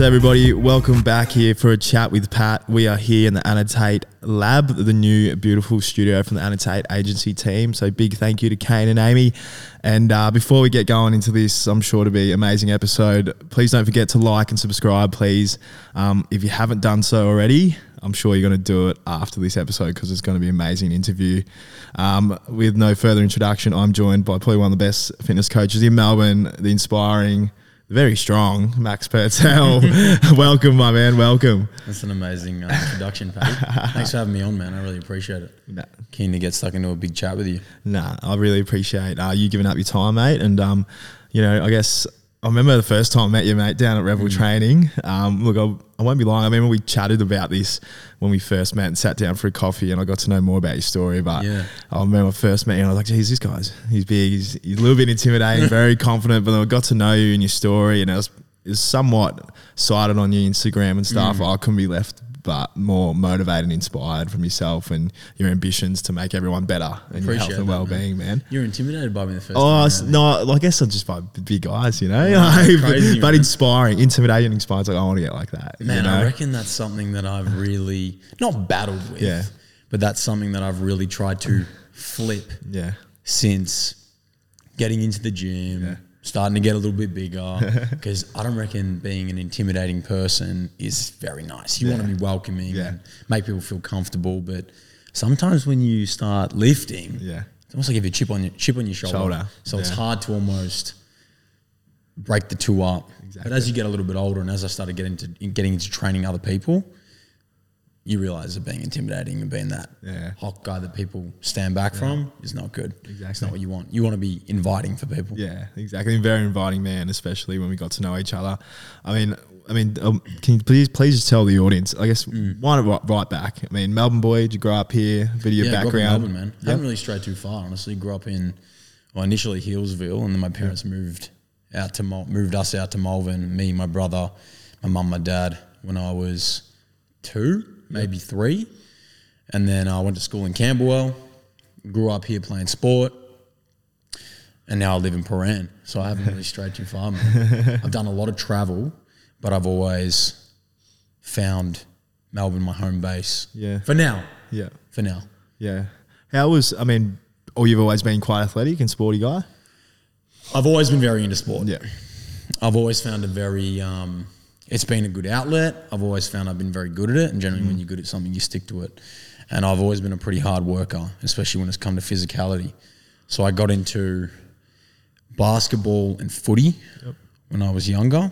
So, everybody, welcome back here for a chat with Pat. We are here in the Annotate Lab, the new beautiful studio from the Annotate agency team. So, big thank you to Kane and Amy. And uh, before we get going into this, I'm sure to be amazing episode. Please don't forget to like and subscribe, please. Um, if you haven't done so already, I'm sure you're going to do it after this episode because it's going to be an amazing interview. Um, with no further introduction, I'm joined by probably one of the best fitness coaches in Melbourne, the inspiring very strong, Max Pertzel. welcome, my man. Welcome. That's an amazing uh, introduction, Paddy. Thanks for having me on, man. I really appreciate it. Nah, Keen to get stuck into a big chat with you. nah I really appreciate uh, you giving up your time, mate. And um, you know, I guess I remember the first time I met you, mate, down at Rebel Training. Um, look, I, I won't be lying. I remember we chatted about this when we first met and sat down for a coffee, and I got to know more about your story. But Yeah. I remember I first met you, and I was like, "Geez, this guy's he's big. He's, he's a little bit intimidating, very confident." But then I got to know you and your story, and it was, was somewhat cited on your Instagram and stuff. Mm. I couldn't be left but more motivated and inspired from yourself and your ambitions to make everyone better and your health and well-being, man. You're intimidated by me the first Oh time. really. no! I guess I'm just by big guys, you know. Yeah, Like, but, crazy, but man. inspiring, intimidating, inspiring. It's like I want to get like that. Man, you know? I reckon that's something that I've really not battled with, Yeah. but that's something that I've really tried to flip yeah, since getting into the gym, Yeah. Starting to get a little bit bigger. Because I don't reckon being an intimidating person is very nice. You want to be welcoming Yeah. and make people feel comfortable, but sometimes when you start lifting, yeah, It's almost like if you chip on your chip on your shoulder. Shoulder, So it's hard to almost break the two up. But as you get a little bit older, and as I started getting into getting into training other people, you realize that being intimidating and being that Yeah. hot guy that people stand back from is not good. Exactly. It's not what you want. You want to be inviting for people. yeah. Exactly. Very inviting man, especially when we got to know each other. I mean, I mean, um, can you please please just tell the audience? I guess wind it right, right back. I mean, Melbourne boy, did you grow up here? Bit of your Yeah, grew up background, Melbourne, man. Yep. Haven't really strayed too far, honestly. Grew up in, well, initially Hillsville, and then my parents moved out to moved us out to Malvern. Me, my brother, my mum, my dad. When I was two, maybe three, and then I went to school in Camberwell. Grew up here playing sport, and now I live in Prahran. So I haven't really strayed too far. Man. I've done a lot of travel, but I've always found Melbourne my home base. Yeah. For now. Yeah, For now. yeah. How was? I mean, or you've always been quite athletic and sporty guy. I've always been very into sport. Yeah, I've always found a very, um, it's been a good outlet. I've always found I've been very good at it. And generally, when mm. you're good at something, you stick to it. And I've always been a pretty hard worker, especially when it's come to physicality. So I got into basketball and footy when I was younger.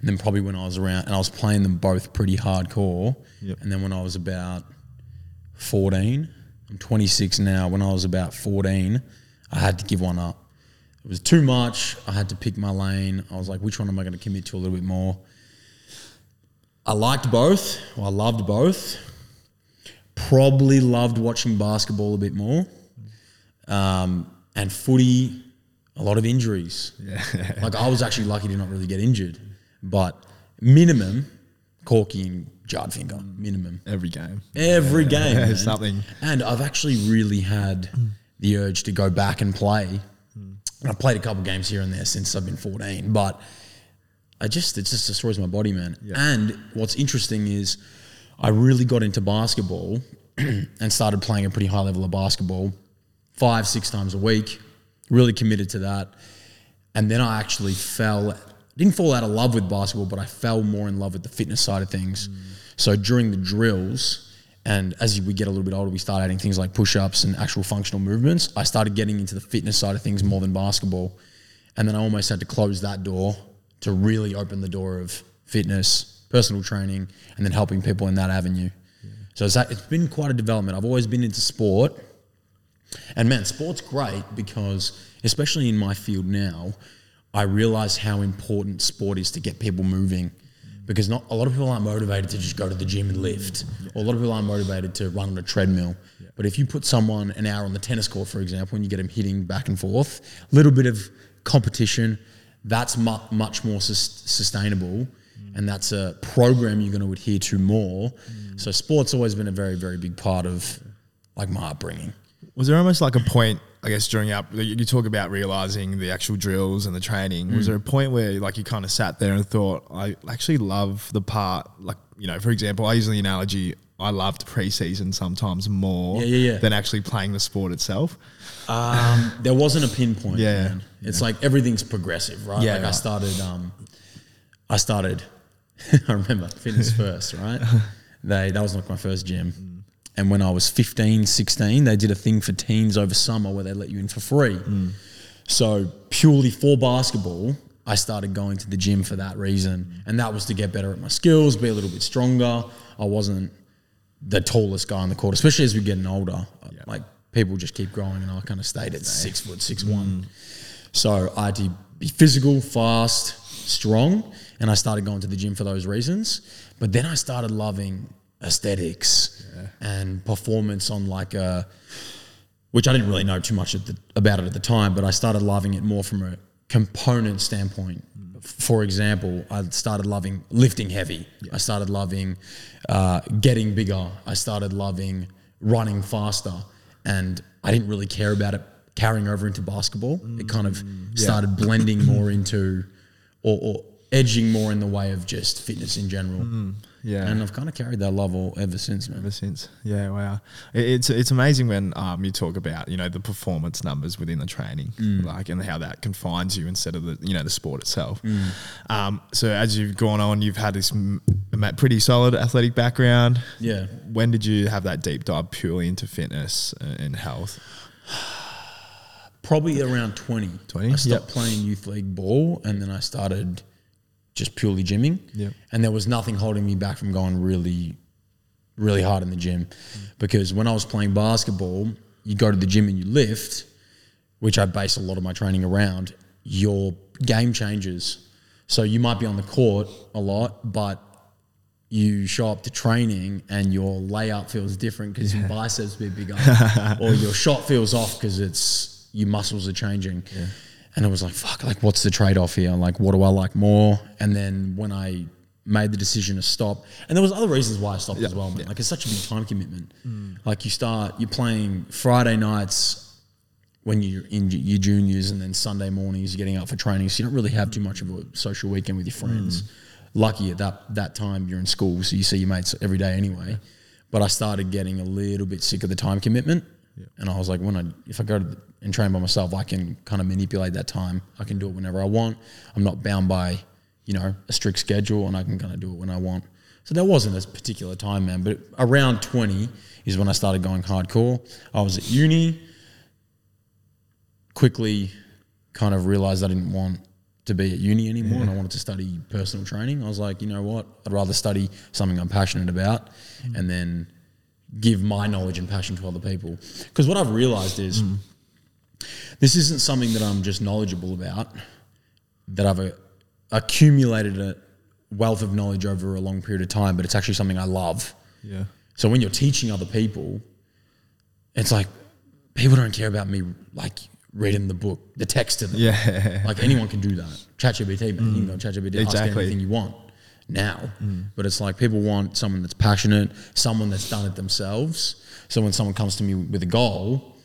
And then probably when I was around, and I was playing them both pretty hardcore. Yep. And then when I was about 14, I'm 26 now. When I was about 14, I had to give one up. It was too much. I had to pick my lane. I was like, which one am I going to commit to a little bit more? I liked both. Well, I loved both. Probably loved watching basketball a bit more. Um, and footy, a lot of injuries. yeah, Like I was actually lucky to not really get injured, but minimum, Corky and Jardfinger, minimum every game. every game. Yeah, man. something. And I've actually really had the urge to go back and play. I've played a couple games here and there since I've been 14, but I just it just destroys my body, man. And what's interesting is I really got into basketball and started playing a pretty high level of basketball five, six times a week. Really committed to that. And then I actually fell, didn't fall out of love with basketball, but I fell more in love with the fitness side of things. Mm. So during the drills, and as we get a little bit older, we start adding things like push ups and actual functional movements. I started getting into the fitness side of things more than basketball. And then I almost had to close that door to really open the door of fitness, personal training, and then helping people in that avenue. So it's, it's been quite a development. I've always been into sport. And man, sport's great because, especially in my field now, I realize how important sport is to get people moving. Because not a lot of people aren't motivated to just go to the gym and lift, or a lot of people aren't motivated to run on a treadmill. But if you put someone an hour on the tennis court, for example, and you get them hitting back and forth, a little bit of competition, that's mu- much more sus- sustainable, mm. and that's a program you're going to adhere to more. Mm. So sport's always been a very, very big part of like my upbringing. Was there almost like a point? I guess during up, you talk about realizing the actual drills and the training. Was there a point where like you kind of sat there and thought, I actually love the part, like you know, for example, I use the analogy. I loved preseason sometimes more Yeah, yeah, yeah. than actually playing the sport itself. Um, there wasn't a pinpoint. Yeah, man. It's like everything's progressive, right? Yeah, like I started. Um, I started. I remember fitness first, right? They that was like my first gym, and when I was 15, 16, they did a thing for teens over summer where they let you in for free. Hmm. So purely for basketball, I started going to the gym for that reason, hmm. and that was to get better at my skills, be a little bit stronger. I wasn't the tallest guy on the court, especially as we're getting older. Like people just keep growing, and I kind of stayed at six foot six one. Hmm. So I had to be physical, fast, strong, and I started going to the gym for those reasons. But then I started loving aesthetics and performance on like a, which I didn't really know too much at the, about it at the time, but I started loving it more from a component standpoint. For example, I started loving lifting heavy. I started loving uh, getting bigger. I started loving running faster, and I didn't really care about it carrying over into basketball. It kind of started blending more into, or, or edging more in the way of just fitness in general. Yeah. and I've kind of carried that love all ever since, man. ever since. Yeah, wow. It, it's it's amazing when um, you talk about you know the performance numbers within the training, like and how that confines you instead of the you know the sport itself. Um, so as you've gone on, you've had this m- pretty solid athletic background. Yeah. When did you have that deep dive purely into fitness and health? Probably around 20. 20? I stopped Yep. playing youth league ball and then I started just purely gymming. Yep. And there was nothing holding me back from going really, really hard in the gym. Mm. Because when I was playing basketball, you go to the gym and you lift, which I base a lot of my training around, your game changes. So you might be on the court a lot, but you show up to training and your layup feels different because your biceps a bit bigger, or your shot feels off because it's your muscles are changing. And it was like, fuck, like what's the trade off here? Like, what do I like more? And then when I made the decision to stop, and there was other reasons why I stopped as well. Man. Like it's such a big time commitment. Mm. Like you start, you're playing Friday nights when you're in your juniors and then Sunday mornings you're getting up for training. So you don't really have too much of a social weekend with your friends. Mm. Lucky at that that time you're in school, so you see your mates every day anyway. But I started getting a little bit sick of the time commitment. And I was like, when I if I go to the, and train by myself, I can kind of manipulate that time. I can do it whenever I want. I'm not bound by, you know, a strict schedule and I can kind of do it when I want. So there wasn't a particular time, man. But around 20 is when I started going hardcore. I was at uni, quickly kind of realized I didn't want to be at uni anymore and I wanted to study personal training. I was like, you know what? I'd rather study something I'm passionate about and then give my knowledge and passion to other people. Because what I've realized is this isn't something that I'm just knowledgeable about, that I've uh, accumulated a wealth of knowledge over a long period of time, but it's actually something I love. Yeah. So when you're teaching other people, it's like people don't care about me like reading the book, the text to them. Yeah. Like anyone can do that. ChatGPT, man. You can go ChatGPT, ask Exactly. anything you want now. But it's like people want someone that's passionate, someone that's done it themselves. So when someone comes to me with a goal,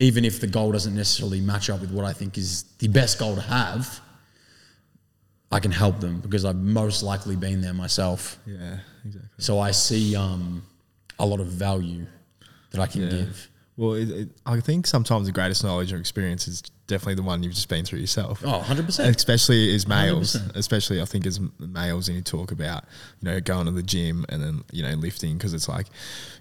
even if the goal doesn't necessarily match up with what I think is the best goal to have, I can help them because I've most likely been there myself. Yeah. Exactly. So I see um, a lot of value that I can give. Well, it, it, I think sometimes the greatest knowledge or experience is definitely the one you've just been through yourself. Oh, 100%. Especially as males, 100%. especially I think as males, and you talk about you know going to the gym and then you know lifting because it's like,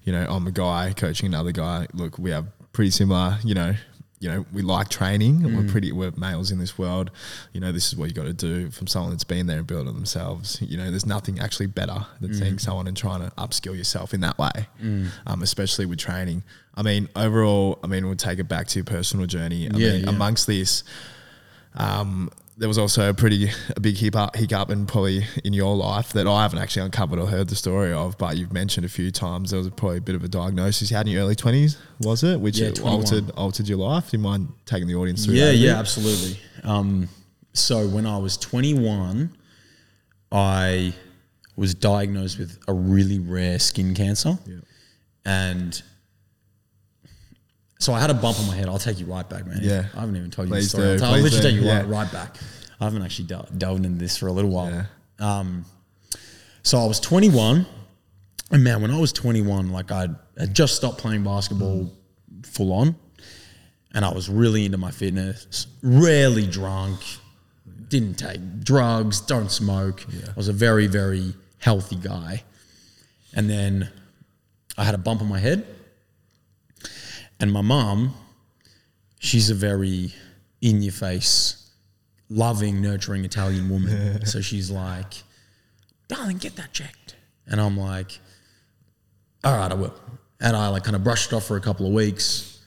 you know, I'm a guy coaching another guy. Look, we have pretty similar, you know, you know, we like training. Mm. We're pretty, we're males in this world. You know, this is what you got to do from someone that's been there and built it themselves. You know, there's nothing actually better than Mm. seeing someone and trying to upskill yourself in that way, um, especially with training. I mean, overall, I mean, we'll take it back to your personal journey. I Yeah, mean, yeah. amongst this, um, there was also a pretty a big hiccup, hiccup in probably in your life that I haven't actually uncovered or heard the story of, but you've mentioned a few times. There was probably a bit of a diagnosis you had in your early twenties, was it? Which Yeah, altered altered your life. Do you mind taking the audience through? Yeah, that yeah, absolutely. Um, so when I was 21, I was diagnosed with a really rare skin cancer. Yeah. And so I had a bump on my head. I'll take you right back, man. Yeah. I haven't even told you this story. I'll, do, I'll literally take you yeah. right, right back. I haven't actually del- delved into this for a little while. Yeah. Um, so I was 21, and man, when I was 21, like I'd, I'd just stopped playing basketball full on, and I was really into my fitness. Rarely drunk, didn't take drugs, don't smoke. I was a very, very healthy guy, and then I had a bump on my head, and my mom, she's a very in your face, loving, nurturing Italian woman. so she's like, darling, get that checked. And I'm like, all right, I will. And I like kind of brushed it off for a couple of weeks.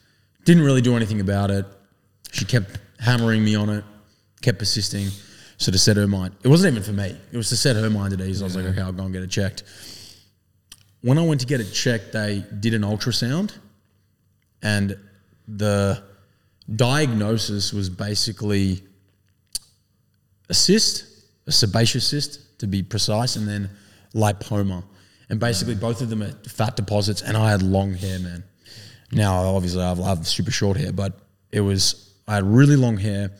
Didn't really do anything about it. She kept hammering me on it, kept persisting. So to set her mind, it wasn't even for me. It was to set her mind at ease. I was like, okay, I'll go and get it checked. When I went to get it checked, they did an ultrasound, and the diagnosis was basically a cyst, a sebaceous cyst to be precise, and then lipoma. And basically, mm. both of them are fat deposits. And I had long hair, man. Now, obviously, I have, I have super short hair, but it was I had really long hair,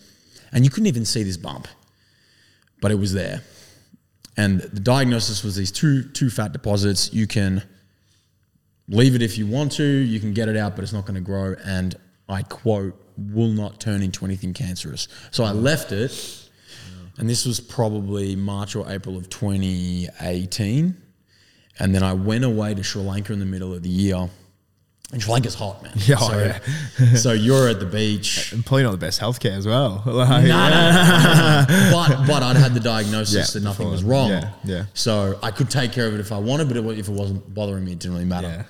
and you couldn't even see this bump, but it was there. And the diagnosis was these two two fat deposits. You can leave it if you want to. You can get it out, but it's not going to grow. And I quote, will not turn into anything cancerous. So I left it, and this was probably March or April of 2018. And then I went away to Sri Lanka in the middle of the year. And Sri Lanka's hot, man. Yeah, oh, so, yeah. so you're at the beach. And probably not the best healthcare as well. Like, No, no, no, but but I'd had the diagnosis Yeah, that nothing was wrong. Yeah, yeah. So I could take care of it if I wanted, but it, if it wasn't bothering me, it didn't really matter.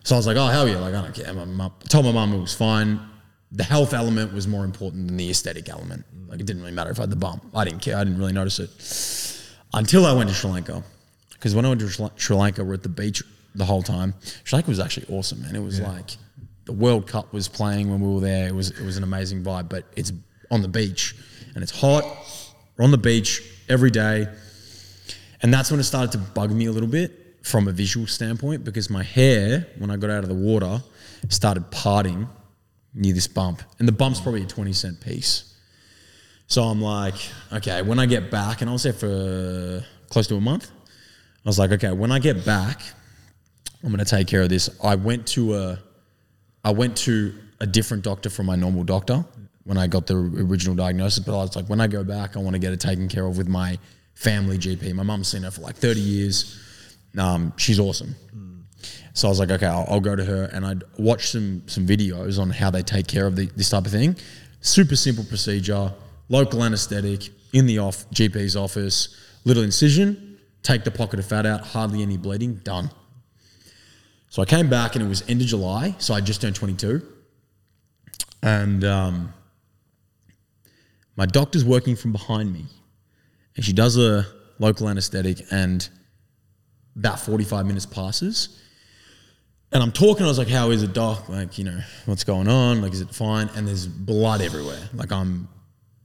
Yeah. So I was like, oh hell yeah, like I don't care. My told my mum it was fine. The health element was more important than the aesthetic element. Like it didn't really matter if I had the bump. I didn't care. I didn't really notice it until I went to Sri Lanka. Because when I went to Sri- Sri Lanka, we're at the beach the whole time. Sri Lanka was actually awesome, man. It was like the World Cup was playing when we were there. It was it was an amazing vibe. But it's on the beach and it's hot. We're on the beach every day, and that's when it started to bug me a little bit from a visual standpoint because my hair, when I got out of the water, started parting near this bump, and the bump's probably a twenty cent piece. So I'm like, okay, when I get back, and I was there for close to a month. I was like, okay, when I get back, I'm gonna take care of this. I went to a, I went to a different doctor from my normal doctor when I got the original diagnosis. But I was like, when I go back, I want to get it taken care of with my family GP. My mum's seen her for like 30 years. Um, she's awesome. So I was like, okay, I'll, I'll go to her and I'd watch some some videos on how they take care of the, this type of thing. Super simple procedure, local anesthetic in the off GP's office, little incision, take the pocket of fat out, hardly any bleeding, done. So I came back and it was end of July, so I just turned 22, and um, my doctor's working from behind me, and she does a local anesthetic, and about 45 minutes passes. And I'm talking, I was like, how is it, doc? Like, you know, what's going on? Like, is it fine? And there's blood everywhere. Like, I'm,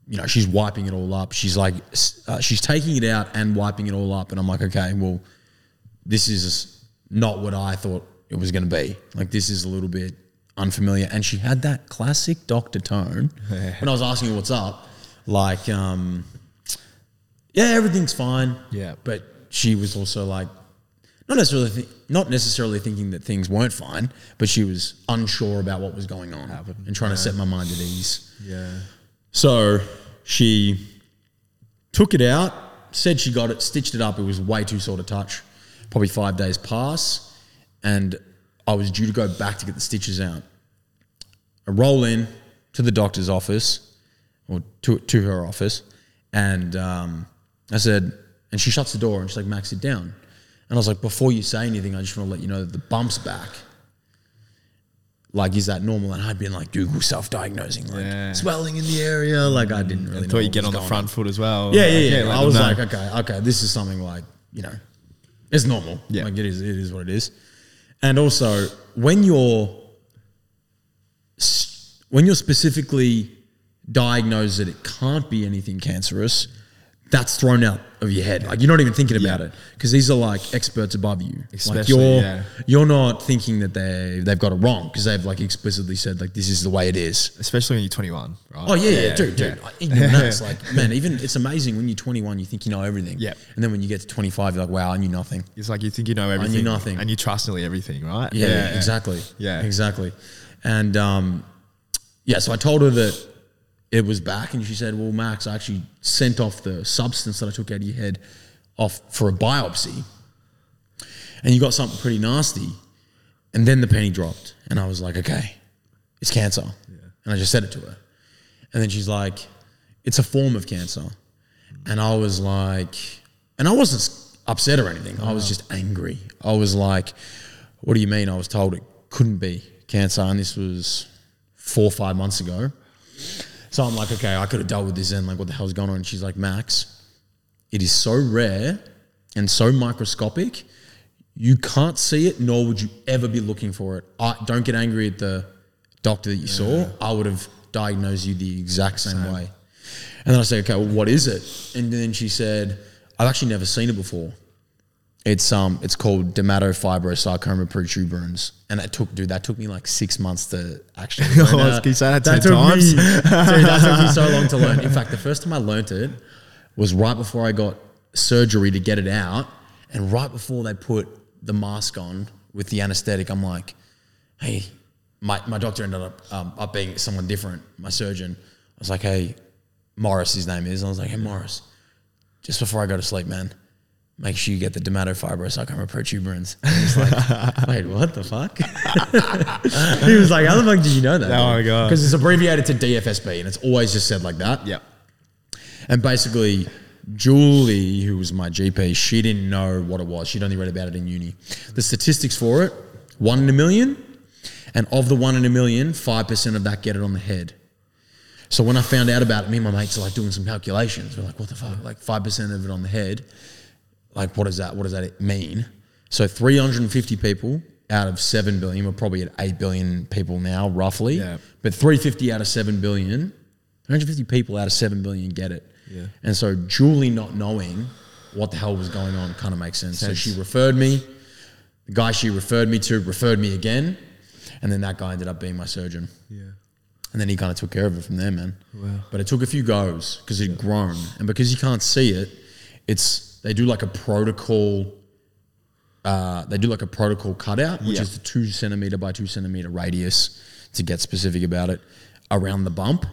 you know, she's wiping it all up. She's like, uh, she's taking it out and wiping it all up. And I'm like, okay, well, this is not what I thought it was going to be. Like, this is a little bit unfamiliar. And she had that classic doctor tone when I was asking her what's up. Like, um, yeah, everything's fine. Yeah. But she was also like, not necessarily, th- not necessarily thinking that things weren't fine, but she was unsure about what was going on and trying to set my mind at ease. Yeah. So she took it out, said she got it, stitched it up. It was way too sore to touch. Probably five days pass, and I was due to go back to get the stitches out. I roll in to the doctor's office, or to, to her office, and um, I said, and she shuts the door and she's like, Max, sit down. And I was like, before you say anything, I just want to let you know that the bump's back. Like, is that normal? And I'd been like, Google self-diagnosing, like Yeah. swelling in the area. Like, I didn't really I know thought what you'd get was on the going front foot as well. yeah, yeah, yeah. let I them was know. like, okay, okay, this is something like you know, it's normal. Yeah. like it is. It is what it is. And also, when you're s- when you're specifically diagnosed that it can't be anything cancerous, that's thrown out of your head. Like you're not even thinking about it because these are like experts above you. like Especially, you're yeah. you're not thinking that they they've got it wrong because they've like explicitly said like this is the way it is. Especially when you're 21, right? Oh yeah, yeah, dude, dude. yeah. Even that's like, man, even it's amazing when you're 21, you think you know everything. Yeah. And then when you get to 25, you're like, wow, I knew nothing. It's like you think you know everything. nothing. And you trust nearly everything, right? Yeah, exactly. Yeah. exactly. And um, yeah, so I told her that it was back, and she said, "Well, Max, I actually sent off the substance that I took out of your head off for a biopsy, and you got something pretty nasty." And then the penny dropped, and I was like, "Okay, it's cancer." And I just said it to her, and then she's like, "It's a form of cancer," and I was like, and I wasn't upset or anything. I was uh-huh. just angry. I was like, "What do you mean?" I was told it couldn't be cancer, and this was four or five months ago. So I'm like, okay, I could have dealt with this then. Like, what the hell's going on? And she's like, Max, it is so rare and so microscopic, you can't see it, nor would you ever be looking for it. I, don't get angry at the doctor that you saw. I would have diagnosed you the exact same, way. And then I said, okay, well, what is it? And then she said, I've actually never seen it before. It's um, it's called dermatofibrosarcoma protuberans, and that took, dude, that took me like six months to actually. learn Oh, that. can you say that 10 took me- times? dude, that took me so long to learn. In fact, the first time I learnt it was right before I got surgery to get it out, and right before they put the mask on with the anesthetic, I'm like, hey, my, my doctor ended up um, up being someone different, my surgeon. I was like, hey, Morris, his name is. I was like, hey, Morris, just before I go to sleep, man, make sure you get the dermatofibrosarcoma protuberans. And he's like, wait, what the fuck? he was like, how the fuck did you know that? Oh my God. Because it's abbreviated to DFSP and it's always just said like that. Yep. And basically, Julie, who was my GP, she didn't know what it was. She'd only read about it in uni. The statistics for it, one in a million. And of the one in a million, 5% of that get it on the head. So when I found out about it, me and my mates are like doing some calculations. We're like, what the fuck? Like 5% of it on the head. Like, what does that, what does that mean? So 350 people out of 7 billion, we're probably at 8 billion people now, roughly. Yeah. But 350 out of 7 billion, 350 people out of 7 billion get it. Yeah. And so Julie not knowing what the hell was going on kind of makes sense. So she referred me. The guy she referred me to referred me again. And then that guy ended up being my surgeon. Yeah. And then he kind of took care of it from there, man. Wow. But it took a few goes because it'd grown. And because you can't see it, it's they do like a protocol. Uh, they do like a protocol cutout, which Yeah. is the two centimeter by two centimeter radius to get specific about it around the bump.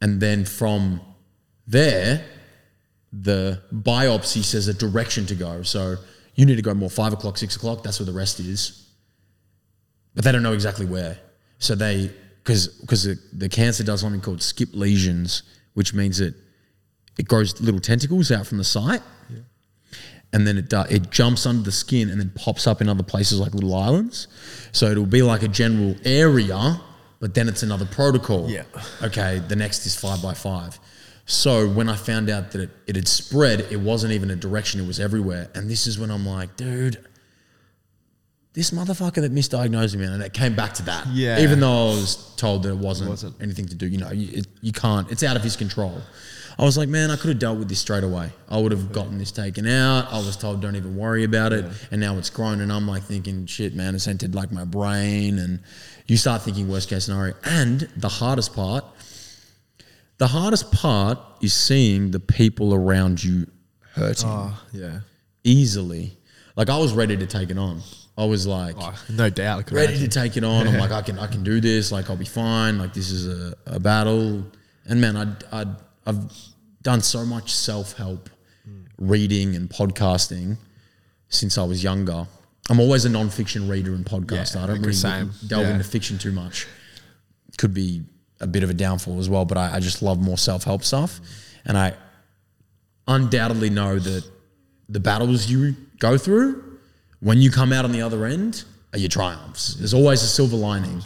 And then from there, the biopsy says a direction to go. So you need to go more five o'clock, six o'clock. That's where the rest is but they don't know exactly where. So they, because because the, the cancer does something called skip lesions, which means that it grows little tentacles out from the site, and then it do, it jumps under the skin and then pops up in other places like little islands. So it'll be like a general area, but then it's another protocol. Yeah. Okay. The next is five by five. So when I found out that it, it had spread, it wasn't even a direction; it was everywhere. And this is when I'm like, dude this motherfucker that misdiagnosed me, man, and it came back to that. Yeah. Even though I was told that it wasn't, wasn't. anything to do, you know, you, it, you can't, it's out of his control. I was like, man, I could have dealt with this straight away. I would have gotten this taken out. I was told, don't even worry about it. And now it's grown, and I'm like thinking, shit, man, it's entered like my brain. And you start thinking worst case scenario. And the hardest part, the hardest part is seeing the people around you hurting Oh, yeah. easily. Like I was ready to take it on. I was like Oh, no doubt. I could ready imagine. to take it on. I'm like I can I can do this. Like I'll be fine. Like this is a, a battle. And man, I'd, I'd I've done so much self help reading and podcasting since I was younger. I'm always a non-fiction reader and podcaster. Yeah, I don't really same. delve Yeah. into fiction too much. Could be a bit of a downfall as well, but I, I just love more self help stuff. And I undoubtedly know that the battles you go through, when you come out on the other end, are your triumphs. There's always a silver lining,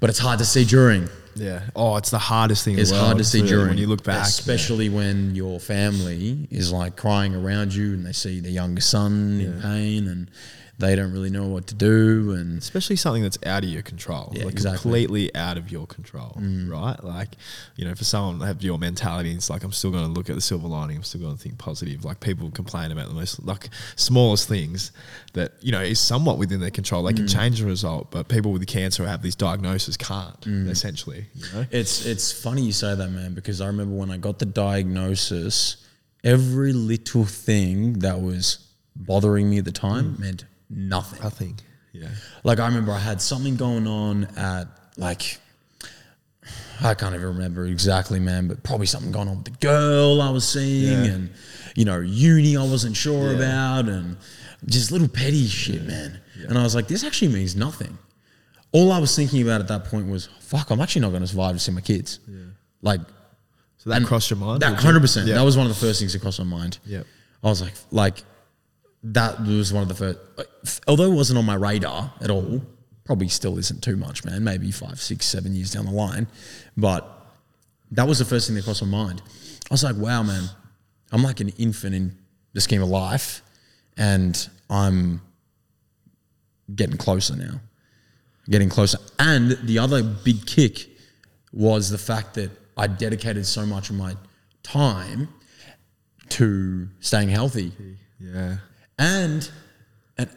but it's hard to see during. Yeah. Oh, it's the hardest thing. in It's the hard to see during when you look back. especially when your family is like crying around you and they see the younger son in pain and they don't really know what to do, and especially something that's out of your control, Yeah, like exactly. Mm. completely out of your control, right? Like, you know, for someone to have your mentality, it's like I'm still going to look at the silver lining. I'm still going to think positive. Like people complain about the most like smallest things that you know is somewhat within their control. They can Mm. change the result, but people with cancer who have these diagnoses can't. Mm. Essentially, you know. It's it's funny you say that, man, because I remember when I got the diagnosis, every little thing that was bothering me at the time meant nothing. Nothing. Yeah. Like I remember I had something going on at like I can't even remember exactly, man, but probably something going on with the girl I was seeing Yeah. and you know, uni I wasn't sure Yeah. about and just little petty shit, man. And I was like, this actually means nothing. All I was thinking about at that point was, fuck, I'm actually not going to survive to see my kids. Like So that crossed your mind? that hundred percent. Yeah. That was one of the first things that crossed my mind. Yeah. I was like, like that was one of the first. Although it wasn't on my radar at all, probably still isn't too much, man. Maybe five, six, seven years down the line, but that was the first thing that crossed my mind. I was like, wow, man, I'm like an infant in the scheme of life, and I'm getting closer now, getting closer. And the other big kick was the fact that I dedicated so much of my time to staying healthy. Yeah. And, and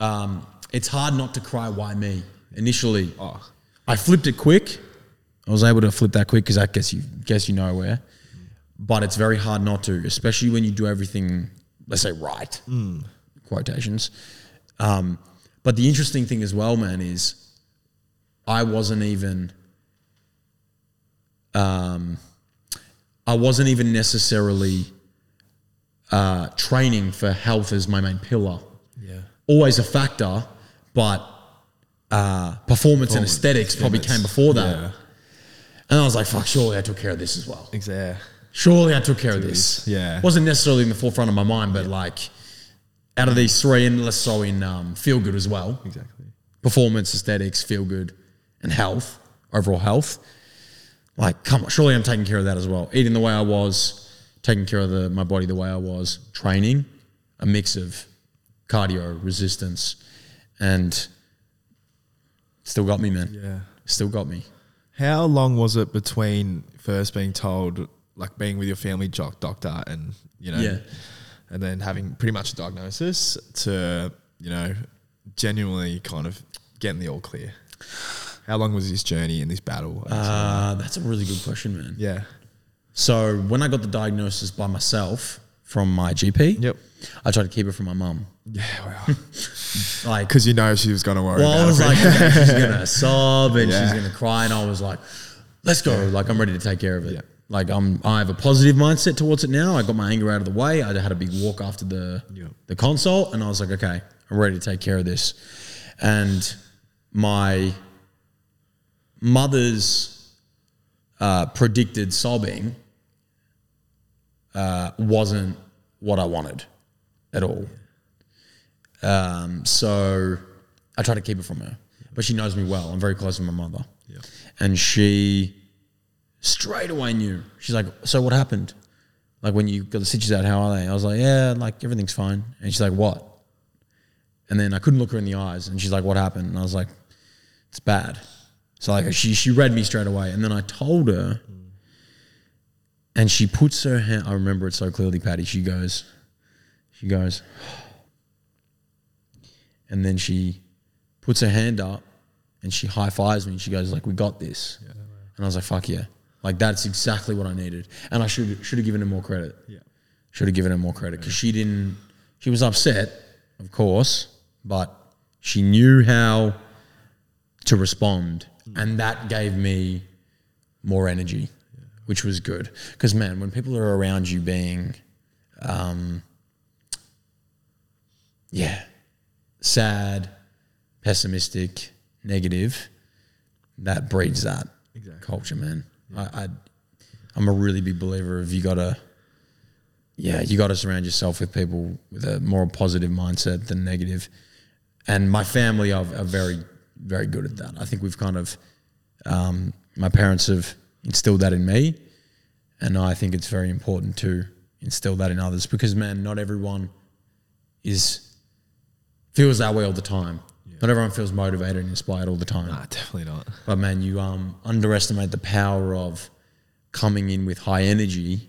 um, it's hard not to cry, why me? Initially, Oh. I flipped it quick. I was able to flip that quick because I guess you guess you know where. But it's very hard not to, especially when you do everything, let's say right, quotations. Um, but the interesting thing as well, man, is I wasn't even, um, I wasn't even necessarily uh, training for health as my main pillar. Yeah. Always a factor, but uh, performance, and aesthetics probably came before that. Yeah. And I was like, fuck, surely I took care of this as well. Exactly. Surely I took care of this. yeah. Wasn't necessarily in the forefront of my mind, but like out of these three, and less so in um, feel good as well Exactly. performance, aesthetics, feel good, and health, overall health. Like, come on, surely I'm taking care of that as well. Eating the way I was, taking care of the, my body the way I was, training, a mix of cardio, resistance, and still got me, man. Yeah. Still got me. How long was it between first being told, like being with your family doc- doctor, and you know, Yeah. and then having pretty much a diagnosis to you know, genuinely kind of getting the all clear? How long was this journey and this battle? Uh, that's a really good question, man. yeah. So when I got the diagnosis by myself from my GP, Yep. I tried to keep it from my mum. Yeah. Wow. Like, Because you know she was going to worry Well, I was like, okay, she's gonna sob and Yeah. she's gonna cry, and I was like, let's go. Like, I'm ready to take care of it. Yeah. Like, I'm, I have a positive mindset towards it now. I got my anger out of the way. I had a big walk after the Yeah. the consult, and I was like, okay, I'm ready to take care of this. And my mother's uh, predicted sobbing uh, wasn't what I wanted at all. Um, so I try to keep it from her, but she knows me well. I'm very close with my mother, Yeah. and she straight away knew. She's like, "So what happened? Like when you got the stitches out, how are they?" I was like, "Yeah, like everything's fine." And she's like, "What?" And then I couldn't look her in the eyes, and she's like, "What happened?" And I was like, "It's bad." So like she she read me straight away, and then I told her, and she puts her hand. I remember it so clearly, Patty. She goes, she goes, and then she puts her hand up, and she high fives me. And she goes like, "We got this," and I was like, "Fuck yeah!" Like that's exactly what I needed, and I should should have given her more credit. Yeah. Should have given her more credit because she didn't. She was upset, of course, but she knew how to respond, hmm. and that gave me more energy, which was good. Because man, when people are around you being, um, yeah, sad, pessimistic, negative, that breeds that Exactly. culture, man. I, I, I'm a really big believer of you gotta, yeah, you gotta surround yourself with people with a more positive mindset than negative. And my family are, are very, very good at that. I think we've kind of, um, my parents have instilled that in me, and I think it's very important to instill that in others because, man, not everyone is feels that way all the time. Not everyone feels motivated and inspired all the time. Nah, definitely not. But man, you um, underestimate the power of coming in with high energy,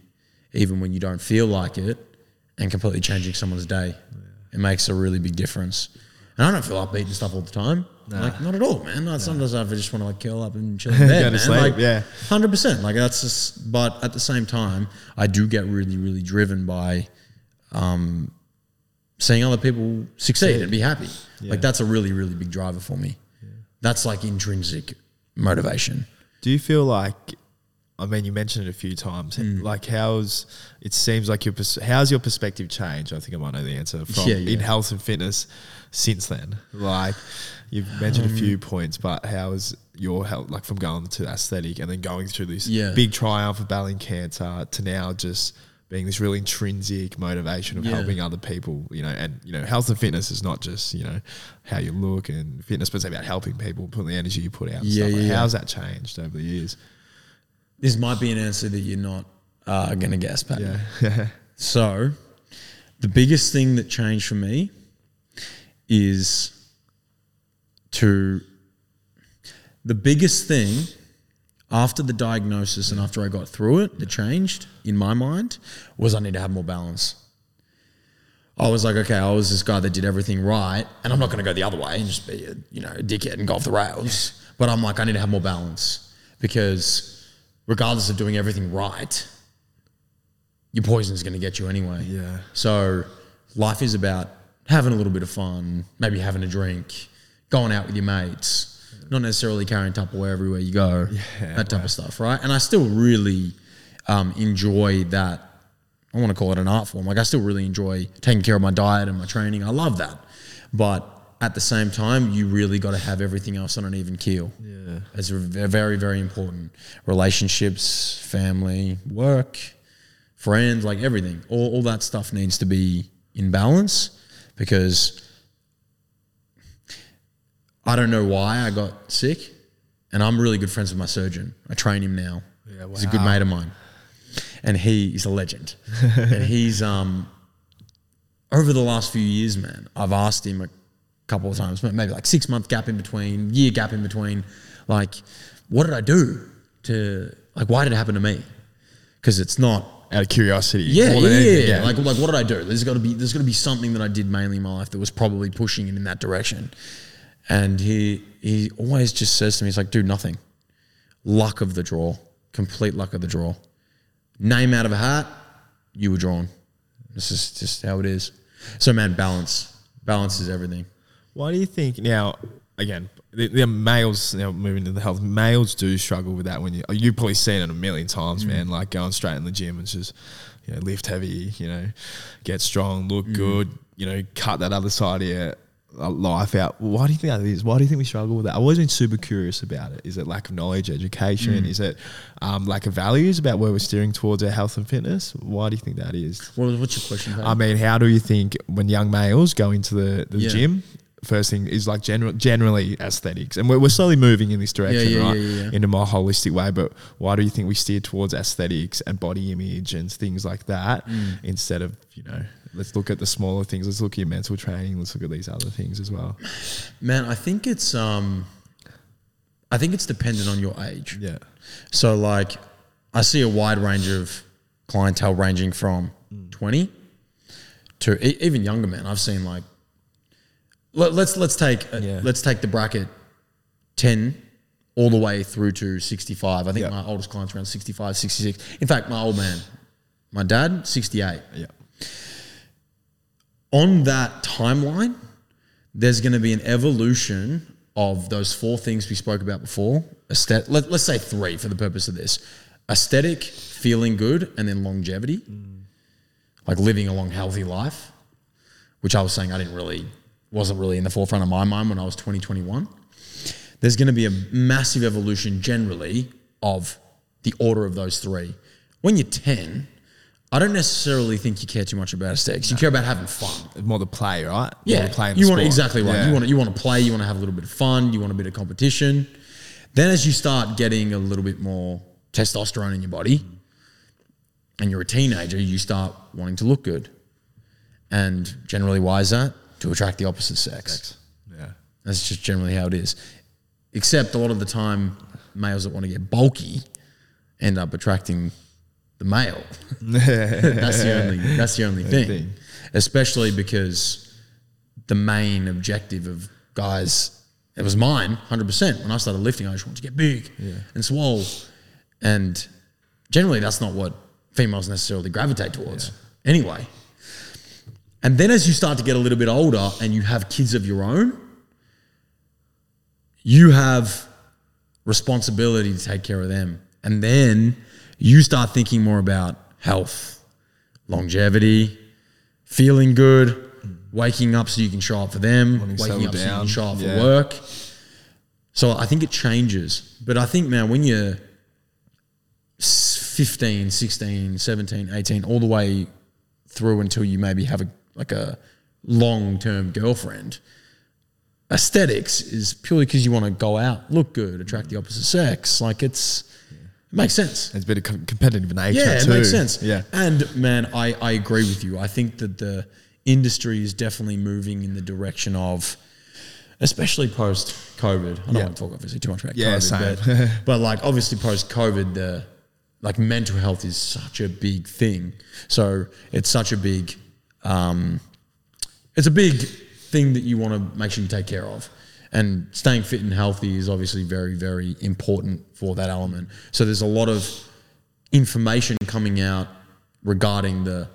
even when you don't feel like it, and completely changing someone's day. It makes a really big difference. And I don't feel upbeat and stuff all the time. Like not at all, man. Like, Sometimes I just want to like curl up and chill in bed, man. sleep, like, yeah. hundred percent. Like that's just. But at the same time, I do get really, really driven by um, seeing other people succeed and be happy. Like that's a really, really big driver for me. That's like intrinsic motivation. Do you feel like? I mean, you mentioned it a few times. Mm. Like, how's it seems like your pers- how's your perspective changed? I think I might know the answer from Yeah, yeah. in health and fitness since then. Like, you've mentioned Um, a few points, but how is your health like from going to aesthetic and then going through this Yeah. big triumph of battling cancer to now just being this really intrinsic motivation of Yeah. helping other people, you know, and you know, health and fitness is not just you know how you look and fitness, but it's about helping people, putting the energy you put out. and Yeah, stuff. Like, yeah. How's that changed over the years? This might be an answer that you're not uh, going to guess, Pat. Yeah. So, the biggest thing that changed for me is to the biggest thing after the diagnosis and after I got through it that changed in my mind was I need to have more balance. I was like, okay, I was this guy that did everything right, and I'm not going to go the other way and just be a you know a dickhead and go off the rails. But I'm like, I need to have more balance because regardless of doing everything right, your poison is going to get you anyway. Yeah. So life is about having a little bit of fun, maybe having a drink, going out with your mates, not necessarily carrying Tupperware everywhere you go, yeah, that type of stuff, right? And I still really um, enjoy that. I want to call it an art form. Like I still really enjoy taking care of my diet and my training. I love that, but at the same time, you really got to have everything else on an even keel. Yeah. It's very, very important. Relationships, family, work, friends, like everything. All, all that stuff needs to be in balance because I don't know why I got sick. And I'm really good friends with my surgeon. I train him now. Yeah, He's a good mate of mine. And he is a legend. and he's um over the last few years, man, I've asked him couple of times, maybe like six month gap in between, year gap in between, like, what did I do to like why did it happen to me? Because it's not Out of curiosity. yeah, yeah, anything, yeah. Like, like, what did I do? There's got to be, there's got to be something that I did mainly in my life that was probably pushing it in that direction. And he, he always just says to me, he's like, "Do nothing. Luck of the draw, complete luck of the draw. Name out of a hat, you were drawn. This is just how it is. So, man, balance, balance is everything. Why do you think now? Again, the, the males now moving to the health. Males do struggle with that when you you've probably seen it a million times, man. Like going straight in the gym and just you know lift heavy, you know, get strong, look good, you know, cut that other side of your uh, life out. Why do you think that is? Why do you think we struggle with that? I've always been super curious about it. Is it lack of knowledge, education? Is it um, lack of values about where we're steering towards our health and fitness? Why do you think that is? What, what's your question? I mean, how do you think when young males go into the, the Yeah. gym, first thing is like general, generally aesthetics, and we're, we're slowly moving in this direction, yeah, right? yeah, yeah, yeah. Into more holistic way. But why do you think we steer towards aesthetics and body image and things like that Mm. instead of you know? Let's look at the smaller things. Let's look at your mental training. Let's look at these other things as well. Man, I think it's um, I think it's dependent on your age. Yeah. So like, I see a wide range of clientele ranging from twenty to e- even younger men. I've seen like, let, let's let's take uh, Yeah. let's take the bracket ten all the way through to sixty five. I think Yeah. my oldest client's around 65, 66. In fact, my old man, my dad, sixty eight. Yeah. On that timeline, there's going to be an evolution of those four things we spoke about before. Aesthet- let, let's say three for the purpose of this aesthetic, feeling good, and then longevity, like living a long, healthy life, which I was saying I didn't really, wasn't really in the forefront of my mind when I was 2021. There's going to be a massive evolution generally of the order of those three. When you're 10, I don't necessarily think you care too much about aesthetics. You care about having fun. More the play, right? Yeah, the play in the you want sport. exactly right. Yeah. You want to, you want to play. You want to have a little bit of fun. You want a bit of competition. Then, as you start getting a little bit more testosterone in your body, and you're a teenager, you start wanting to look good. And generally, why is that? To attract the opposite sex. Yeah. That's just generally how it is. Except a lot of the time, males that want to get bulky end up attracting the male. that's the only. That's the only thing. thing. Especially because the main objective of guys, it was mine, hundred percent. When I started lifting, I just wanted to get big and swole, and generally that's not what females necessarily gravitate towards. Anyway, and then as you start to get a little bit older and you have kids of your own, you have responsibility to take care of them. And then you start thinking more about health, longevity, feeling good, waking up so you can show up for them, Wanting waking up so you can show up Yeah. for work. So I think it changes. But I think, man, when you're s- 15, 16, 17, 18, all the way through until you maybe have a like a long term girlfriend, aesthetics is purely because you want to go out, look good, attract the opposite sex. Like it's it makes sense. It's a bit of com- competitive nature Yeah, it too. makes sense. Yeah. And man, I, I agree with you. I think that the industry is definitely moving in the direction of, especially post COVID. I don't Yeah. want to talk obviously too much about Yeah, COVID, but, but like obviously post COVID, the like mental health is such a big thing. So it's such a big, um, it's a big thing that you want to make sure you take care of. And staying fit and healthy is obviously very, very important for that element. So there's a lot of information coming out regarding the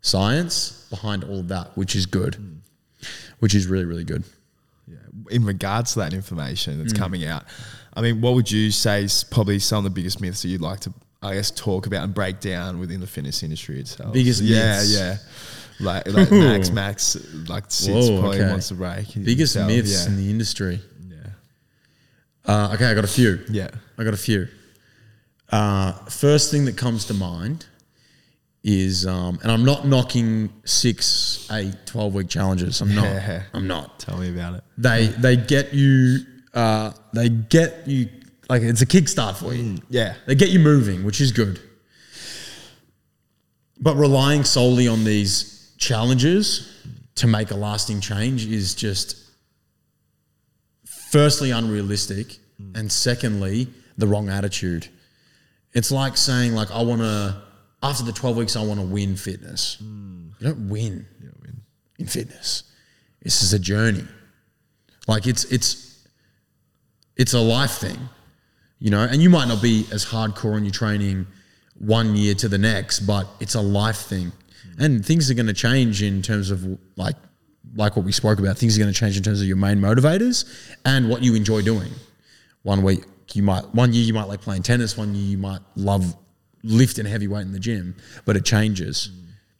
science behind all of that, which is good, which is really, really good. Yeah. in regards to that information Mm. that's coming out, I mean, what would you say is probably some of the biggest myths that you'd like to, I guess, talk about and break down within the fitness industry itself? Biggest yeah, myths. yeah. Like, like Max, Max, like sits Whoa, probably okay. wants to break. Biggest himself, myths yeah. in the industry. yeah. Uh, okay, I got a few. Yeah. I got a few. Uh, first thing that comes to mind is, um, and I'm not knocking six, eight, 12 week challenges. I'm not. Yeah. I'm not. Tell me about it. They they get you. Uh, they get you like it's a kickstart for you. Yeah. They get you moving, which is good. But relying solely on these challenges to make a lasting change is just firstly unrealistic and secondly the wrong attitude. It's like saying like I want to after the 12 weeks I want to win fitness. Hmm. You don't win in fitness. This is a journey. Like it's it's it's a life thing you know, and you might not be as hardcore in your training one year to the next, but it's a life thing, and things are going to change in terms of like like what we spoke about. Things are going to change in terms of your main motivators and what you enjoy doing. One week you might, one year you might like playing tennis. One year you might love lifting heavy weight in the gym, but it changes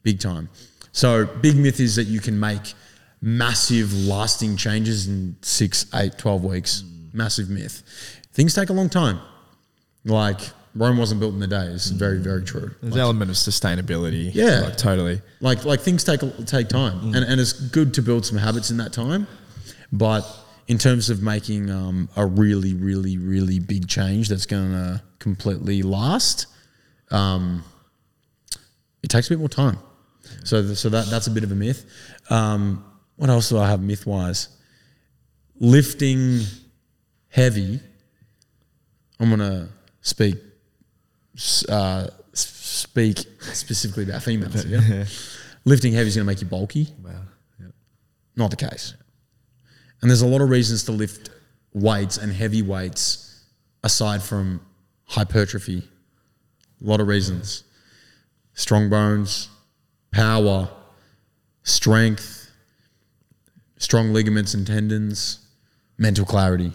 big time. So big myth is that you can make massive lasting changes in six, eight, 12 weeks. Massive myth. Things take a long time. Like Rome wasn't built in a day. It's very, very true. There's an element of sustainability. Yeah. Like, totally. Like like things take take time, and and it's good to build some habits in that time. But in terms of making um, a really, really, really big change that's going to completely last, um, it takes a bit more time. So th- so that that's a bit of a myth. Um, what else do I have myth wise? Lifting heavy. I'm gonna speak uh, speak specifically about females. Yeah? Lifting heavy is going to make you bulky. Wow. Yeah. Not the case. And there's a lot of reasons to lift weights and heavy weights aside from hypertrophy. A lot of reasons. Strong bones, power, strength, strong ligaments and tendons, mental clarity.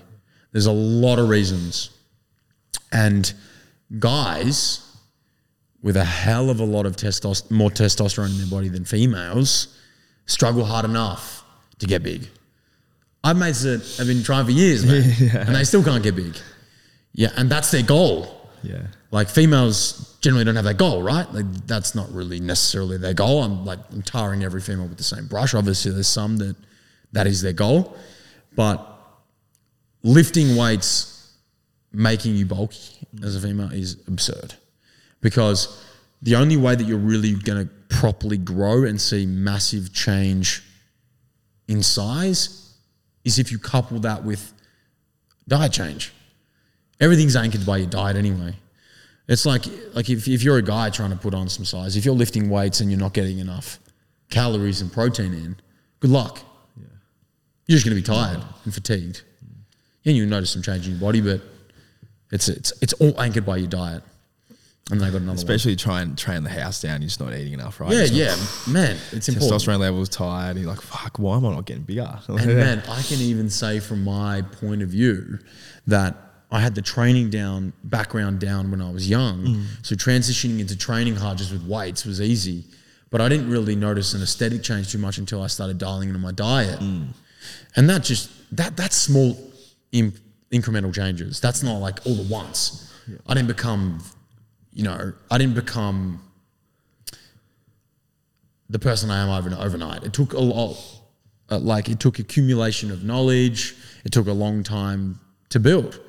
There's a lot of reasons. And guys with a hell of a lot of testosterone, more testosterone in their body than females, struggle hard enough to get big. I've mates that have been trying for years, man, and they still can't get big. Yeah, and that's their goal. Yeah. Like females generally don't have that goal, right? Like that's not really necessarily their goal. I'm like I'm tarring every female with the same brush. Obviously, there's some that that is their goal, but lifting weights making you bulky as a female is absurd because the only way that you're really going to properly grow and see massive change in size is if you couple that with diet change. Everything's anchored by your diet anyway. It's like like if, if you're a guy trying to put on some size, if you're lifting weights and you're not getting enough calories and protein in, good luck. You're just going to be tired and fatigued. Mm. Yeah, you'll notice some change in your body, but it's it's it's all anchored by your diet. And they got another one. Especially try and train the house down. You're just not eating enough, right? Yeah, Just yeah, man, it's important. Testosterone levels tired. You're like, fuck. Why am I not getting bigger? And man, I can even say from my point of view that I had the training down, background down when I was young. Mm. So transitioning into training hard just with weights was easy. But I didn't really notice an aesthetic change too much until I started dialing into my diet. Mm. And that just that that small in, incremental changes. That's not like all at once. I didn't become, you know, I didn't become the person I am over, overnight. It took a lot, uh, like it took accumulation of knowledge. It took a long time to build.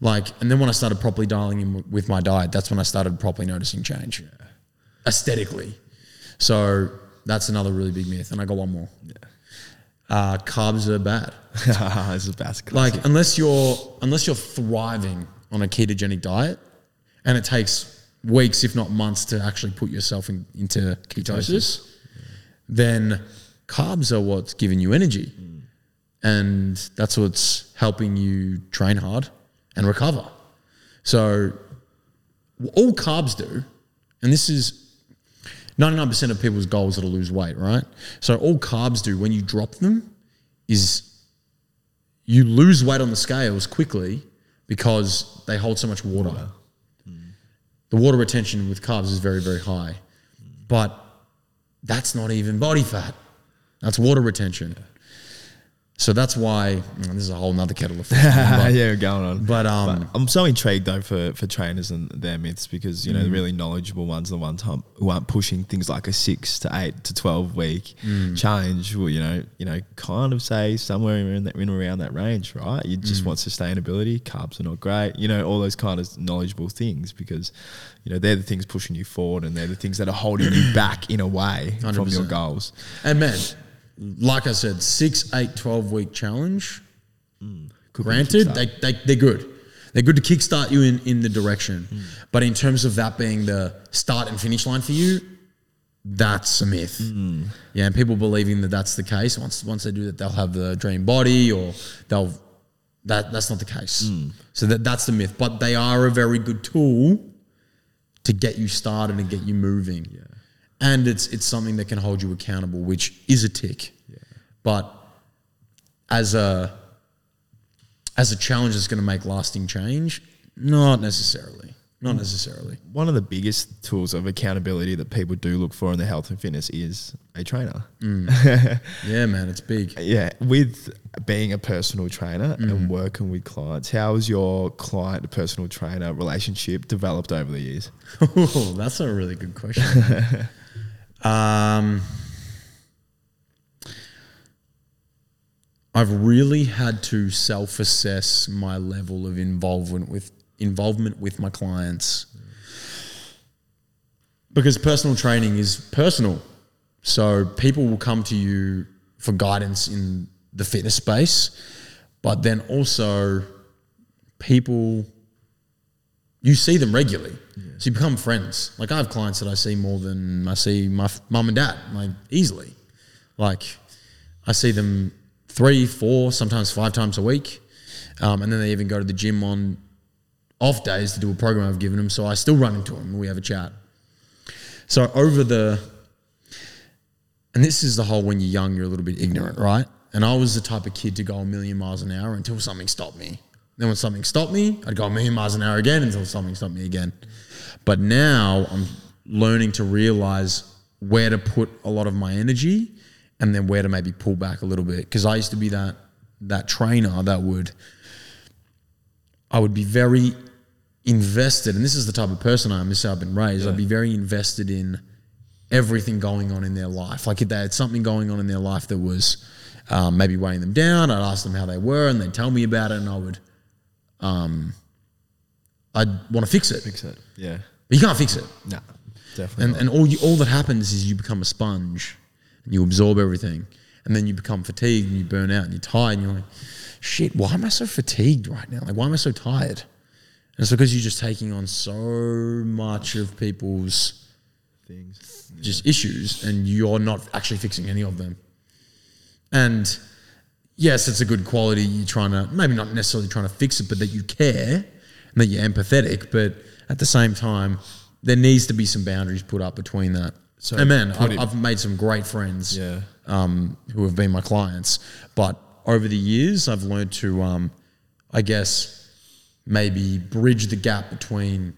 Like, and then when I started properly dialing in w- with my diet, that's when I started properly noticing change, aesthetically. So that's another really big myth. And I got one more. Uh, carbs are bad. this is. Like unless you're unless you're thriving on a ketogenic diet, and it takes weeks, if not months, to actually put yourself in, into ketosis, then carbs are what's giving you energy, and that's what's helping you train hard and recover. So all carbs do, and this is 99% of people's goals are to lose weight, right? So all carbs do when you drop them is you lose weight on the scales quickly because they hold so much water. Hmm. The water retention with carbs is very, very high. But that's not even body fat. That's water retention. So that's why mm, this is a whole nother kettle of fish. yeah, but, going on. but, um, I'm so intrigued though for, for trainers and their myths because you know Mm. the really knowledgeable ones, are the ones who who aren't pushing things like a six to eight to twelve week Mm. challenge. Will you know you know kind of say somewhere in that in around that range, right? You just Mm. want sustainability. Carbs are not great. You know all those kind of knowledgeable things because you know they're the things pushing you forward and they're the things that are holding you back in a way from your goals. and man, like I said, six, eight, 12 week challenge. A Granted, they, they, they're good. They're good to kickstart you in, in the direction. But in terms of that being the start and finish line for you, that's a myth. Yeah, and people believing that that's the case. Once once they do that, they'll have the dream body, or they'll that that's not the case. So that that's the myth. But they are a very good tool to get you started and get you moving. Yeah. And it's it's something that can hold you accountable, which is a tick. But as a as a challenge that's going to make lasting change, not necessarily. Not necessarily. one of the biggest tools of accountability that people do look for in their health and fitness is a trainer. Yeah, man, it's big. Yeah, with being a personal trainer Mm-hmm. and working with clients, how has your client personal trainer relationship developed over the years? Oh, that's a really good question. um, I've really had to self-assess my level of involvement with involvement with my clients because personal training is personal. So people will come to you for guidance in the fitness space, but then also people you see them regularly. So you become friends. Like I have clients that I see more than I see my f- mum and dad, like easily. Like I see them three, four, sometimes five times a week. Um, and then they even go to the gym on off days to do a program I've given them. So I still run into them and we have a chat. So over the, and this is the whole when you're young, you're a little bit ignorant, right? And I was the type of kid to go a million miles an hour until something stopped me. Then when something stopped me, I'd go a million miles an hour again until something stopped me again. But now I'm learning to realize where to put a lot of my energy and then where to maybe pull back a little bit. Because I used to be that that trainer that would I would be very invested, and this is the type of person I am. This is how I've been raised. I'd be very invested in everything going on in their life. Like if they had something going on in their life that was um, maybe weighing them down, I'd ask them how they were, and they'd tell me about it, and I would, um, I'd want to fix it. Fix it. Yeah. But you can't fix it. No, definitely. And, not. and all you, all that happens is you become a sponge and you absorb everything. and then you become fatigued and you burn out and you're tired and you're like, shit, why am I so fatigued right now? Like, why am I so tired? And it's because you're just taking on so much of people's Things. just issues and you're not actually fixing any of them. And yes, it's a good quality. You're trying to, maybe not necessarily trying to fix it, but that you care and that you're empathetic. But at the same time, there needs to be some boundaries put up between that. So and man, I've, I've made some great friends Yeah. um, who have been my clients. But over the years, I've learned to, um, I guess, maybe bridge the gap between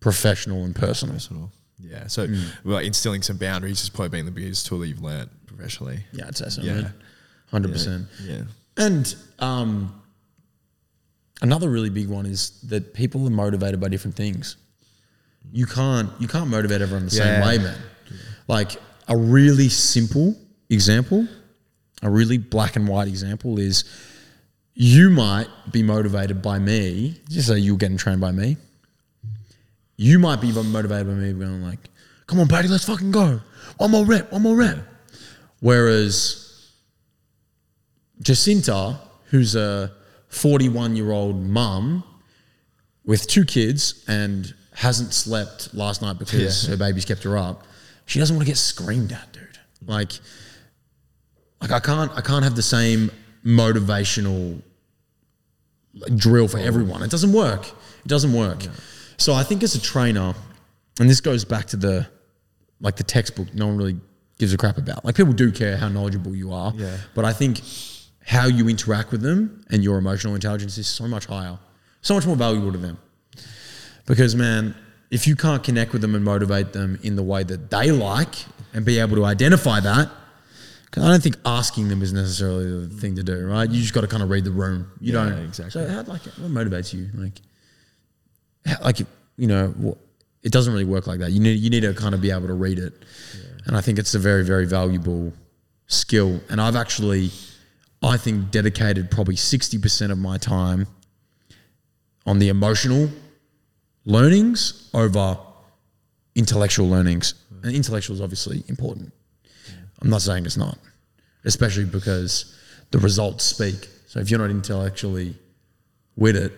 professional and personal. Personal. Yeah. So, Mm. well, instilling some boundaries has probably been the biggest tool that you've learned professionally. Yeah, it's awesome. Yeah. Hundred percent. Yeah. And um, another really big one is that people are motivated by different things. You can't you can't motivate everyone the same way, man. Like a really simple example, a really black and white example is you might be motivated by me. Just say you're getting trained by me. You might be motivated by me going like, "Come on, Paddy, let's fucking go. One more rep, one more rep." Whereas Jacinta, who's a 41 year old mum with two kids and hasn't slept last night because Yeah. her baby's kept her up, she doesn't want to get screamed at, dude. Like, like I can't, I can't have the same motivational drill for oh. everyone. It doesn't work. It doesn't work. So I think as a trainer, and this goes back to the like the textbook, no one really gives a crap about. Like people do care how knowledgeable you are. Yeah. But I think how you interact with them and your emotional intelligence is so much higher, so much more valuable to them. Because man, if you can't connect with them and motivate them in the way that they like and be able to identify that, because I don't think asking them is necessarily the thing to do, right? You just got to kind of read the room. You Yeah, don't exactly. So how like what motivates you? Like, how, like you know, it doesn't really work like that. You need you need to kind of be able to read it, and I think it's a very very valuable skill. And I've actually, I think, dedicated probably sixty percent of my time on the emotional learnings over intellectual learnings. And intellectual is obviously important. I'm not saying it's not, especially because the results speak. So if you're not intellectually with it,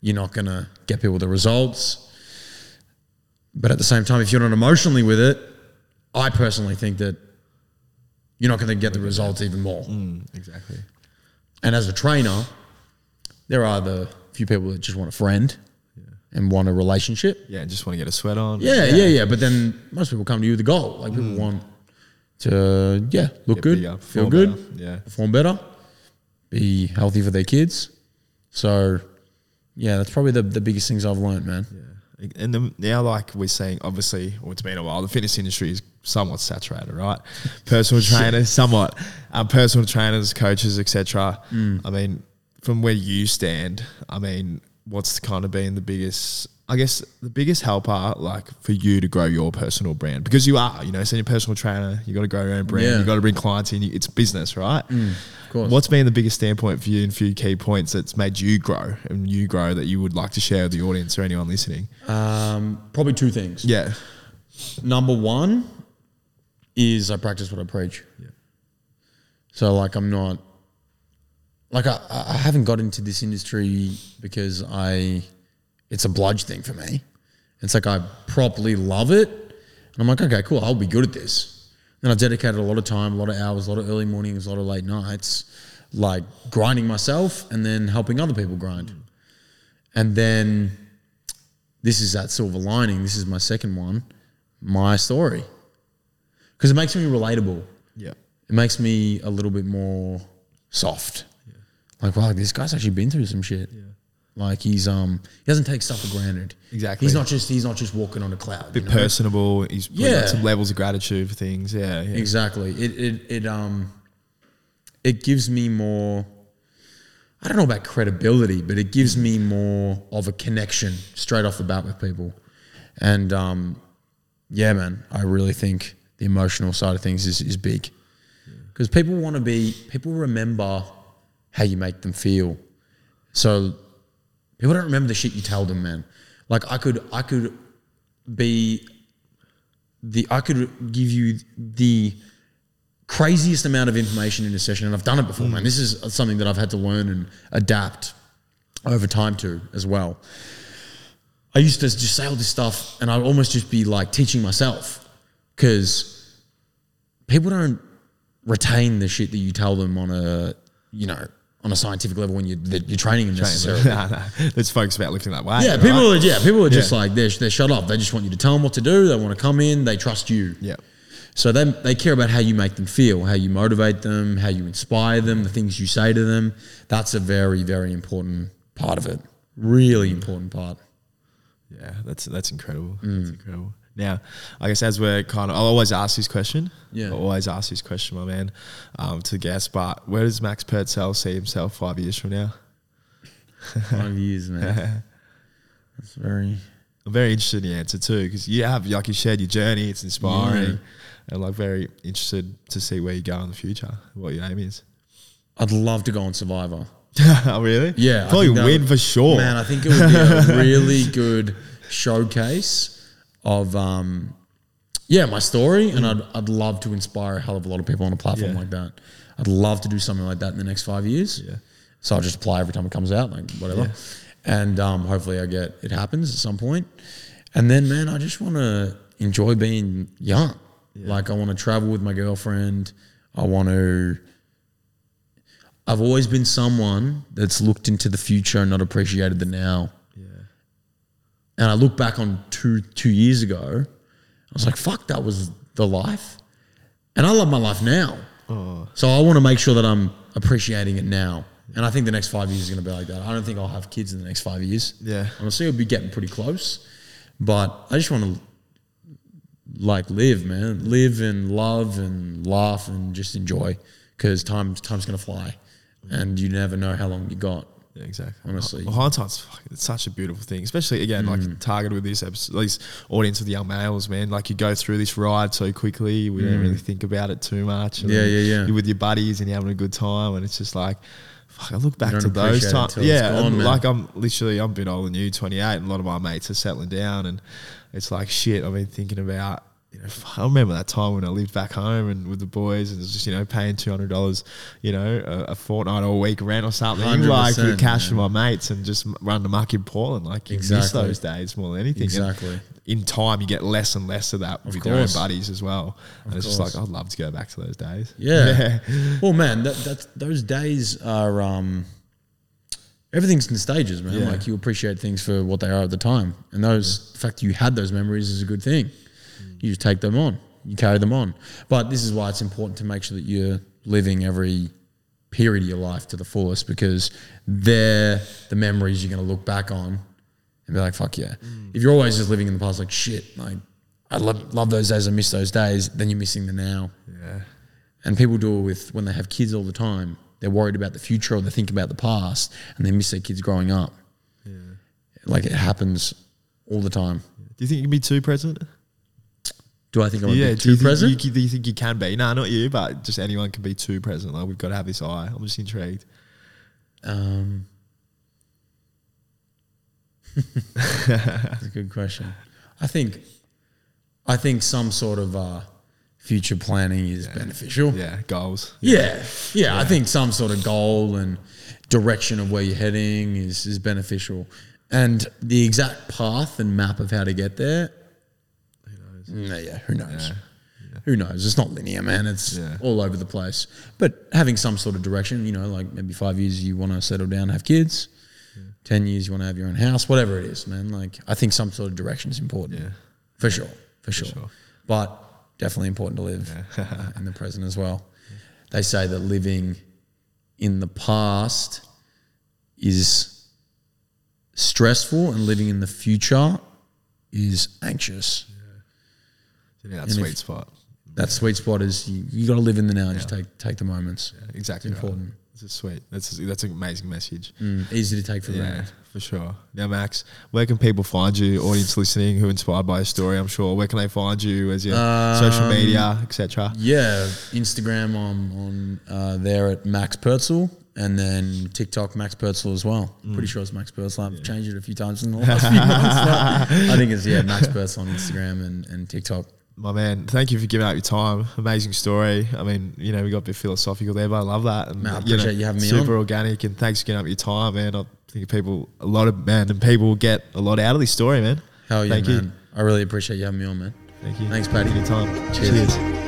you're not going to get people the results. But at the same time, if you're not emotionally with it, I personally think that you're not going to get the results even more. Mm, exactly. And as a trainer, there are the few people that just want a friend and want a relationship. Yeah. and Just want to get a sweat on. Yeah, yeah, yeah. But then most people come to you with a goal. Like people want to, yeah, look Get good, bigger, feel good, better. Yeah. perform better, be healthy for their kids. So, yeah, that's probably the, the biggest things I've learned, man. And now, like we're saying, obviously, well, it's been a while. The fitness industry is somewhat saturated, right? Personal trainers, somewhat. Um, personal trainers, coaches, etc. Mm. I mean, from where you stand, I mean, what's kind of been the biggest? I guess the biggest helper, like for you to grow your personal brand, because you are, you know, you're personal trainer, you got to grow your own brand, Yeah. Mm, you got to bring clients in. It's business, right? Of course. What's been the biggest standpoint for you and a few key points that's made you grow and you grow that you would like to share with the audience or anyone listening? Um, probably two things. Yeah. Number one is I practice what I preach. Yeah. So like I'm not like I, I haven't got into this industry because I it's a bludge thing for me. It's like I properly love it. And I'm like, okay, cool, I'll be good at this. And I've dedicated a lot of time, a lot of hours, a lot of early mornings, a lot of late nights, like grinding myself and then helping other people grind. And then this is that silver lining. This is my second one, my story. Because it makes me relatable. Yeah. It makes me a little bit more soft. Yeah. Like, wow, this guy's actually been through some shit. Like he's um he doesn't take stuff for granted. Exactly. He's not just he's not just walking on a cloud. A bit you know? personable. He's yeah. Got some levels of gratitude for things. Yeah. yeah. Exactly. It it it um it gives me more I don't know about credibility, but it gives me more of a connection straight off the bat with people. And um yeah, man, I really think the emotional side of things is, is big. Because people want to be people remember how you make them feel. So people don't remember the shit you tell them, man. Like I could I could be the I could give you the craziest amount of information in a session, and I've done it before, man. This is something that I've had to learn and adapt over time to as well. I used to just say all this stuff, and I'd almost just be like teaching myself because people don't retain the shit that you tell them on a you know on a scientific level when you that you're training them necessarily. nah, nah. Let's focus about lifting that weight. Yeah, right? people are yeah people are just Yeah. like they're they're shut up. They just want you to tell them what to do. They want to come in. They trust you. Yeah. So they they care about how you make them feel, how you motivate them, how you inspire them, the things you say to them. That's a very very important part of it. Really important part. Yeah, that's that's incredible. Mm. That's incredible. Now, I guess as we're kind of, I'll always ask this question. Yeah. I'll always ask this question, my man, um, to guests. But where does Max Pertzel see himself five years from now? Five years, man. That's very I'm very interested in the answer too, because you have, like you shared your journey. It's inspiring, Yeah. and like very interested to see where you go in the future, what your aim is. I'd love to go on Survivor. oh, really? Yeah, I probably win would- for sure. Man, I think it would be a really good showcase of um yeah, my story and I'd I'd love to inspire a hell of a lot of people on a platform Yeah. like that. I'd love to do something like that in the next five years. Yeah. So I'll just apply every time it comes out, like whatever. And um, hopefully I get it happens at some point. And then man, I just wanna enjoy being young. Like I want to travel with my girlfriend. I want to I've always been someone that's looked into the future and not appreciated the now. And I look back on two two years ago, I was like, fuck, that was the life. And I love my life now. oh, So I want to make sure that I'm appreciating it now. And I think the next five years is going to be like that. I don't think I'll have kids in the next five years. Yeah. Honestly, it'll be getting pretty close. But I just want to like live, man. Live and love and laugh and just enjoy because time, time's going to fly. And you never know how long you got. Yeah, exactly. Honestly. well, hindsight's it's such a beautiful thing, especially again, like Mm. targeted with this episode, these audience of the young males, man. Like you go through this ride so quickly, we don't really think about it too much. and Mm. Yeah, yeah, yeah. You're with your buddies and you're having a good time, and it's just like, fuck, I look back to those times. Yeah, gone, like I'm literally, I'm a bit older than you, 28, and a lot of my mates are settling down, and it's like shit. I've been thinking about. You know, I remember that time when I lived back home and with the boys, and it was just you know paying two hundred dollars, you know, a, a fortnight or a week rent or something, like with 100%, cash from my mates, and just run the muck in Portland. Like you miss those days more than anything. And Exactly. in time, you get less and less of that with your own course. buddies as well, and it's just like I'd love to go back to those days. Yeah. well, man, that, that's those days are um, everything's in stages, man. Yeah. Like you appreciate things for what they are at the time, and those the fact that you had those memories is a good thing. You just take them on, you carry them on. But this is why it's important to make sure that you're living every period of your life to the fullest because they're the memories you're going to look back on and be like, "Fuck yeah!" If you're always just living in the past, like shit, like I love love those days, I miss those days, then you're missing the now. yeah, And people do it with when they have kids all the time. They're worried about the future or they think about the past and they miss their kids growing up. Yeah. Like it happens all the time. Do you think you can be too present? Do I think I'm yeah, you too think present? You, do you think you can be? No, not you, but just anyone can be too present. Like we've got to have this eye. I'm just intrigued. Um, that's a good question. I think, I think some sort of uh, future planning is beneficial. Yeah, goals. Yeah, yeah, I think some sort of goal and direction of where you're heading is is beneficial, and the exact path and map of how to get there. Knows? yeah, who knows? Who knows? It's not linear, man. It's Yeah. all over the place. But having some sort of direction, you know, like maybe five years you want to settle down, have kids. Ten years you want to have your own house, whatever it is, man. Like I think some sort of direction is important. Yeah. for sure, for sure. sure. But definitely important to live uh, in the present as well. They say that living in the past is stressful and living in the future is anxious. Yeah, that And sweet if- spot. That sweet spot is you, you got to live in the now. and Just take take the moments. Exactly. It's important. Right. This is sweet. That's that's an amazing message. Mm, easy to take for Yeah, granted. for sure. Now, Max, where can people find you? Audience listening who are inspired by your story, I'm sure. Where can they find you as your social Um, media, etc.? Yeah, Instagram on on uh, there at Max Pertzel, and then TikTok Max Pertzel as well. Mm. Pretty sure it's Max Pertzel. I've changed it a few times in the last few months. but I think it's yeah Max Pertzel on Instagram and, and TikTok. My man, thank you for giving up your time. Amazing story. I mean, you know, we got a bit philosophical there, but I love that. And, Man, I appreciate you having me Super on. organic, and thanks for giving up your time, man. I think people, a lot of man, and people will get a lot out of this story, man. Hell yeah, Thank man. you. I really appreciate you having me on, man. Thank you. Thanks, Paddy. Anytime. Cheers. Cheers. Play the game.